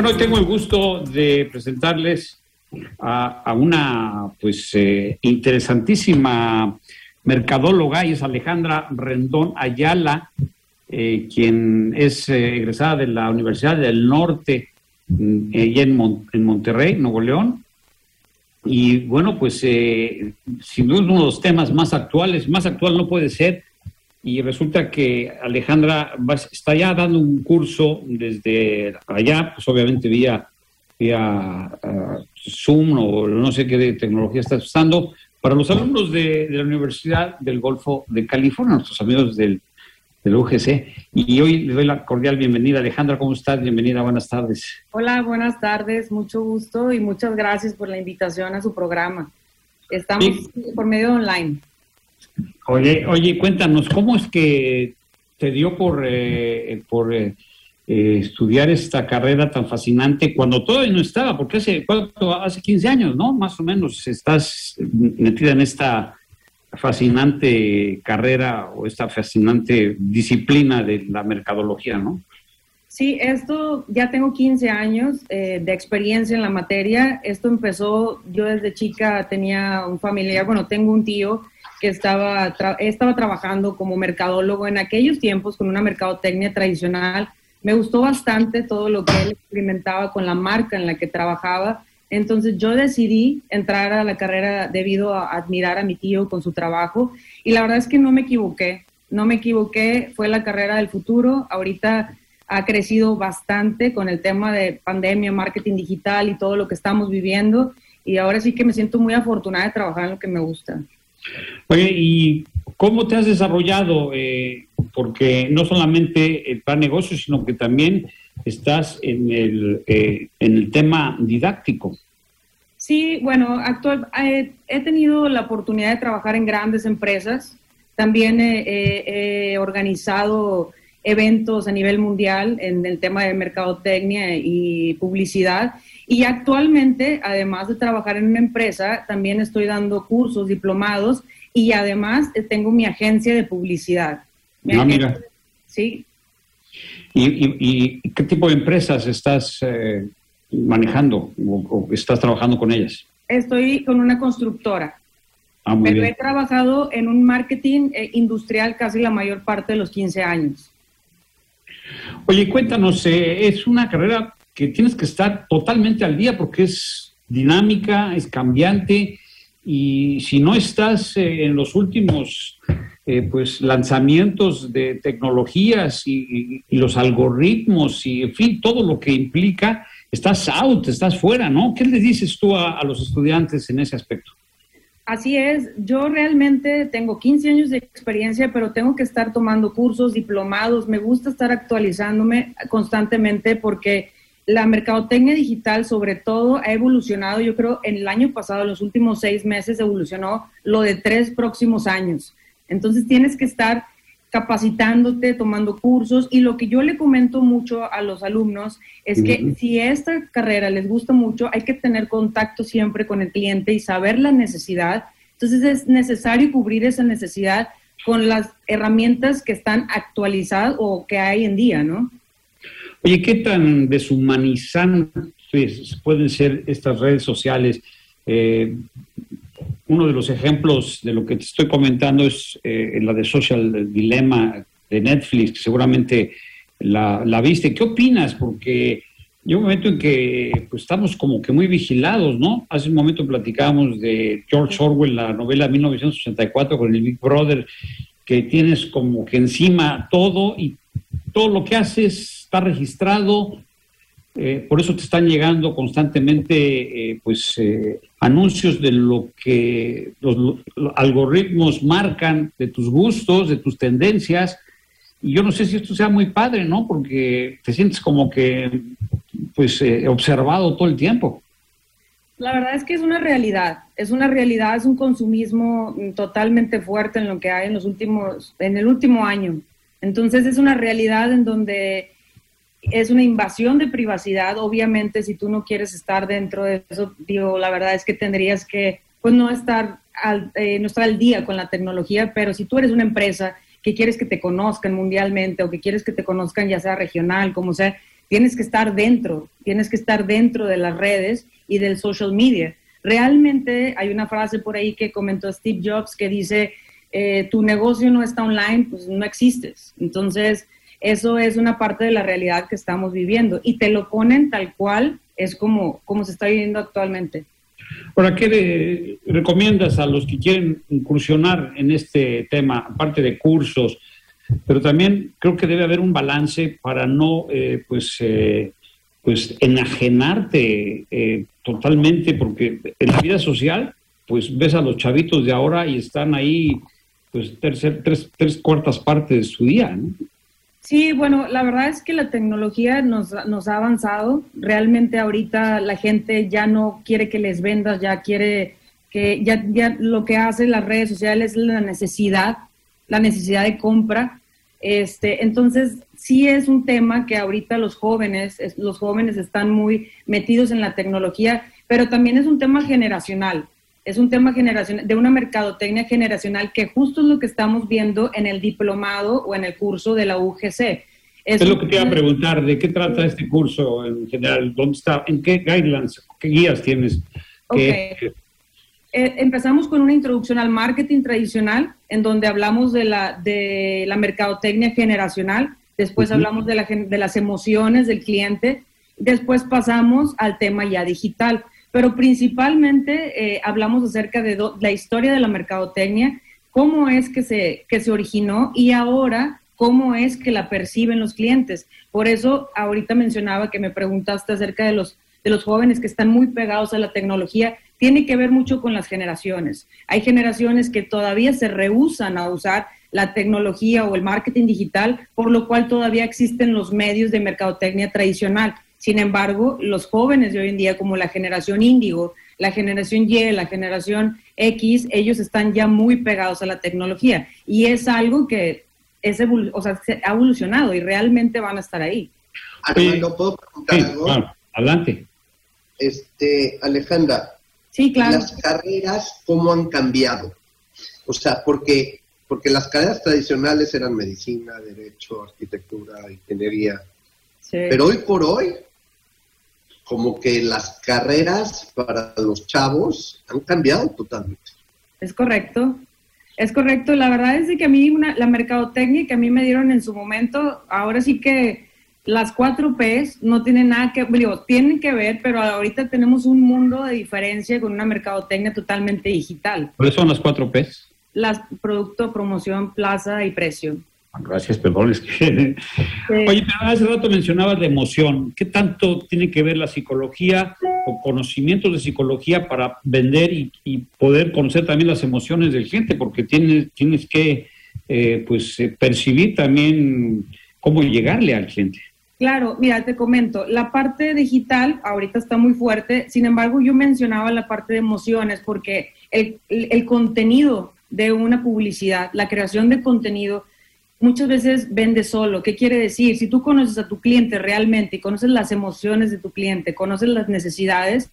Bueno, hoy tengo el gusto de presentarles a, una pues eh, interesantísima mercadóloga y es Alejandra Rendón Ayala, eh, quien es eh, egresada de la Universidad del Norte mm, en, en, Monterrey, Nuevo León. Y bueno, pues sin duda uno de los temas más actuales, más actual no puede ser, y resulta que Alejandra está ya dando un curso desde allá, pues obviamente vía, vía uh, Zoom o no sé qué tecnología está usando, para los alumnos de, la Universidad del Golfo de California, nuestros amigos del, del UGC. Y hoy le doy la cordial bienvenida. Alejandra, ¿cómo estás? Bienvenida, buenas tardes. Hola, buenas tardes, mucho gusto y muchas gracias por la invitación a su programa. Estamos por medio online. Oye, oye, cuéntanos, ¿cómo es que te dio por, eh, por eh, eh, estudiar esta carrera tan fascinante cuando todavía no estaba? Porque hace, hace 15 años, ¿no? Más o menos estás metida en esta fascinante carrera o esta fascinante disciplina de la mercadología, ¿no? Sí, esto ya tengo 15 años de experiencia en la materia. Esto empezó, yo desde chica tenía un familiar, bueno, tengo un tío que estaba, estaba trabajando como mercadólogo en aquellos tiempos con una mercadotecnia tradicional. Me gustó bastante todo lo que él experimentaba con la marca en la que trabajaba. Entonces yo decidí entrar a la carrera debido a admirar a mi tío con su trabajo y la verdad es que no me equivoqué, no me equivoqué, fue la carrera del futuro. Ahorita ha crecido bastante con el tema de pandemia, marketing digital y todo lo que estamos viviendo y ahora sí que me siento muy afortunada de trabajar en lo que me gusta. Oye, ¿y cómo te has desarrollado? Eh, porque no solamente el plan negocio, sino que también estás en el, eh, en el tema didáctico. Sí, bueno, actual, eh, he tenido la oportunidad de trabajar en grandes empresas. También he, organizado eventos a nivel mundial en el tema de mercadotecnia y publicidad. Y actualmente, además de trabajar en una empresa, también estoy dando cursos, diplomados y además eh, tengo mi agencia de publicidad. ah, mira. Sí. ¿Y, qué tipo de empresas estás eh, manejando o, estás trabajando con ellas? Estoy con una constructora. Ah, pero he trabajado en un marketing eh, industrial casi la mayor parte de los 15 años. Oye, cuéntanos, es una carrera que tienes que estar totalmente al día porque es dinámica, es cambiante y si no estás eh, en los últimos eh, pues lanzamientos de tecnologías y, los algoritmos y en fin todo lo que implica estás out, estás fuera, ¿no? ¿Qué le dices tú a, los estudiantes en ese aspecto? Así es, yo realmente tengo 15 años de experiencia, pero tengo que estar tomando cursos, diplomados, me gusta estar actualizándome constantemente porque la mercadotecnia digital sobre todo ha evolucionado, yo creo, en el año pasado, en los últimos seis meses, evolucionó lo de tres próximos años. Entonces tienes que estar capacitándote, tomando cursos y lo que yo le comento mucho a los alumnos es que si esta carrera les gusta mucho, hay que tener contacto siempre con el cliente y saber la necesidad. Entonces es necesario cubrir esa necesidad con las herramientas que están actualizadas o que hay en día, ¿no? Oye, ¿qué tan deshumanizantes pueden ser estas redes sociales? Eh, uno de los ejemplos de lo que te estoy comentando es eh, la de Social Dilemma de Netflix, que seguramente la, viste. ¿Qué opinas? Porque hay un momento en que pues, estamos como que muy vigilados, ¿no? Hace un momento platicábamos de George Orwell, la novela 1984 con el Big Brother, que tienes como que encima todo y todo lo que haces está registrado, eh, por eso te están llegando constantemente eh, pues eh, anuncios de lo que los, algoritmos marcan de tus gustos, de tus tendencias. Y yo no sé si esto sea muy padre, ¿no? Porque te sientes como que pues observado todo el tiempo. La verdad es que es una realidad, es una realidad, es un consumismo totalmente fuerte en lo que hay en los últimos, en el último año. Entonces es una realidad en donde es una invasión de privacidad. Obviamente, si tú no quieres estar dentro de eso, digo, la verdad es que tendrías que, pues, no estar al, eh, no estar al día con la tecnología, pero si tú eres una empresa que quieres que te conozcan mundialmente o que quieres que te conozcan ya sea regional, como sea, tienes que estar dentro, tienes que estar dentro de las redes y del social media. Realmente hay una frase por ahí que comentó Steve Jobs que dice, eh, tu negocio no está online, pues no existes. Entonces, eso es una parte de la realidad que estamos viviendo y te lo ponen tal cual es como, como se está viviendo actualmente. Ahora, ¿qué recomiendas a los que quieren incursionar en este tema, aparte de cursos? Pero también creo que debe haber un balance para no, eh, pues, eh, pues, enajenarte eh, totalmente, porque en la vida social, pues ves a los chavitos de ahora y están ahí, pues, tercer, tres, tres cuartas partes de su día, ¿no? Sí, bueno, la verdad es que la tecnología nos, nos, ha avanzado. Realmente ahorita la gente ya no quiere que les vendas, ya quiere que ya, ya lo que hacen las redes sociales es la necesidad, la necesidad de compra. Este, entonces, sí es un tema que ahorita los jóvenes, los jóvenes están muy metidos en la tecnología, pero también es un tema generacional es un tema generacional, de una mercadotecnia generacional que justo es lo que estamos viendo en el diplomado o en el curso de la UGC. Es, lo que te iba a preguntar, ¿de qué trata este curso en general? ¿Dónde está? ¿En qué guidelines, qué guías tienes? Eh, empezamos con una introducción al marketing tradicional, en donde hablamos de la, de la mercadotecnia generacional, después hablamos de, la, de las emociones del cliente, después pasamos al tema ya digital pero principalmente eh, hablamos acerca de la historia de la mercadotecnia, cómo es que se, que se originó y ahora cómo es que la perciben los clientes. Por eso ahorita mencionaba que me preguntaste acerca de los, de los jóvenes que están muy pegados a la tecnología. Tiene que ver mucho con las generaciones. Hay generaciones que todavía se rehusan a usar la tecnología o el marketing digital, por lo cual todavía existen los medios de mercadotecnia tradicional. Sin embargo, los jóvenes de hoy en día, como la generación índigo, la generación Y, la generación X, ellos están ya muy pegados a la tecnología. Y es algo que es o sea, ha evolucionado y realmente van a estar ahí. Armando, ¿puedo preguntar algo? adelante. Este, Alejandra, sí, claro. las carreras, ¿cómo han cambiado? O sea, porque, porque las carreras tradicionales eran medicina, derecho, arquitectura, ingeniería. Pero hoy por hoy como que las carreras para los chavos han cambiado totalmente. Es correcto, es correcto. La verdad es que a mí la mercadotecnia que a mí me dieron en su momento, ahora sí que las cuatro Ps no tienen nada que, digo, tienen que ver, pero ahorita tenemos un mundo de diferencia con una mercadotecnia totalmente digital. ¿Cuáles son las cuatro Ps? Las producto, promoción, plaza y precio. Gracias, perdón. Es que... Oye, pero hace rato mencionabas de emoción. ¿Qué tanto tiene que ver la psicología o conocimientos de psicología para vender y, poder conocer también las emociones del gente? Porque tienes, tienes que eh, pues, eh, percibir también cómo llegarle al cliente. Claro, mira, te comento, la parte digital ahorita está muy fuerte, sin embargo yo mencionaba la parte de emociones porque el, el contenido de una publicidad, la creación de contenido, muchas veces vende solo. ¿Qué quiere decir? Si tú conoces a tu cliente realmente y conoces las emociones de tu cliente, conoces las necesidades,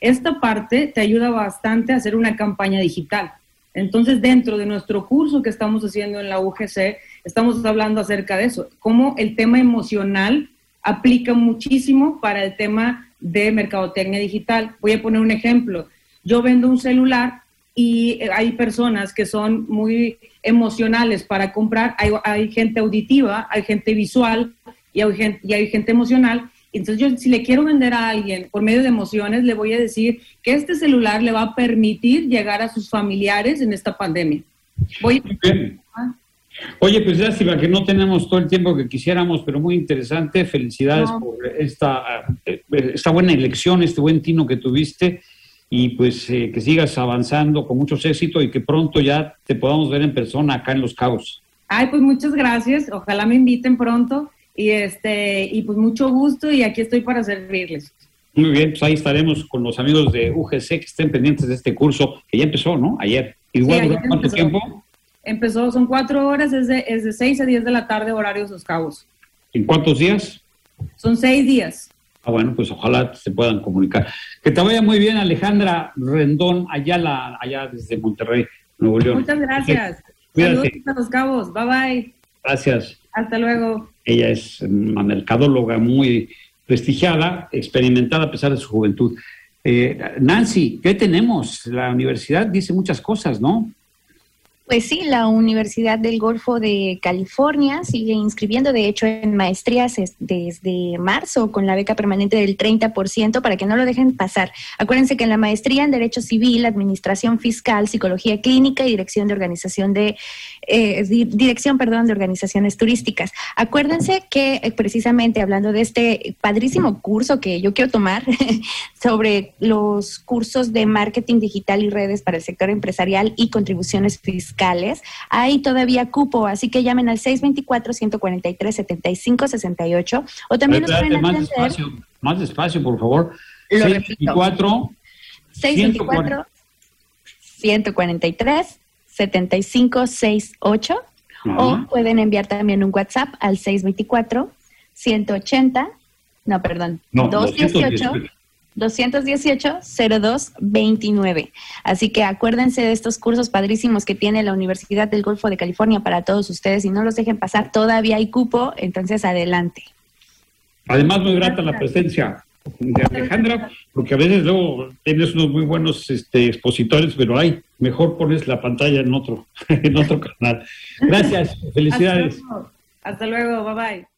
esta parte te ayuda bastante a hacer una campaña digital. Entonces, dentro de nuestro curso que estamos haciendo en la UGC, estamos hablando acerca de eso, cómo el tema emocional aplica muchísimo para el tema de mercadotecnia digital. Voy a poner un ejemplo. Yo vendo un celular y eh, hay personas que son muy emocionales para comprar, hay, gente auditiva, hay gente visual y hay gente, y hay gente emocional. Entonces yo si le quiero vender a alguien por medio de emociones, le voy a decir que este celular le va a permitir llegar a sus familiares en esta pandemia. Voy... Oye, pues lástima que no tenemos todo el tiempo que quisiéramos, pero muy interesante. Felicidades por esta, eh, esta buena elección, este buen tino que tuviste y pues eh, que sigas avanzando con muchos éxitos y que pronto ya te podamos ver en persona acá en Los Cabos. Ay, pues muchas gracias, ojalá me inviten pronto y este y pues mucho gusto y aquí estoy para servirles. Muy bien, pues ahí estaremos con los amigos de UGC que estén pendientes de este curso que ya empezó, ¿no? Ayer. Igual, ¿cuánto tiempo? Empezó, son cuatro horas, es de, es de 6 a 10 de la tarde, horarios Los Cabos. ¿En cuántos días? Son seis días. Ah, bueno, pues ojalá se puedan comunicar. Que te vaya muy bien, Alejandra Rendón, allá, la, allá desde Monterrey, Nuevo León. Muchas gracias. Saludos a los cabos. Bye bye. Gracias. Hasta luego. Ella es una mercadóloga muy prestigiada, experimentada a pesar de su juventud. Eh, Nancy, ¿qué tenemos? La universidad dice muchas cosas, ¿no? Pues sí, la Universidad del Golfo de California sigue inscribiendo, de hecho, en maestrías desde marzo con la beca permanente del 30% para que no lo dejen pasar. Acuérdense que en la maestría en Derecho Civil, Administración Fiscal, Psicología Clínica y Dirección de Organización de eh, Dirección, perdón, de Organizaciones Turísticas. Acuérdense que eh, precisamente hablando de este padrísimo curso que yo quiero tomar sobre los cursos de marketing digital y redes para el sector empresarial y contribuciones fiscales hay todavía cupo, así que llamen al 624-143-7568 o también nos pueden más despacio, más despacio, por favor. Lo 624 624 143 7568 o pueden enviar también un WhatsApp al 624 180 no, perdón, no, 218 218-0229. Así que acuérdense de estos cursos padrísimos que tiene la Universidad del Golfo de California para todos ustedes y no los dejen pasar, todavía hay cupo, entonces adelante. Además, muy grata la presencia de Alejandra, porque a veces luego tienes unos muy buenos este, expositores, pero hay, mejor pones la pantalla en otro, en otro canal. Gracias, felicidades. Hasta luego, bye bye.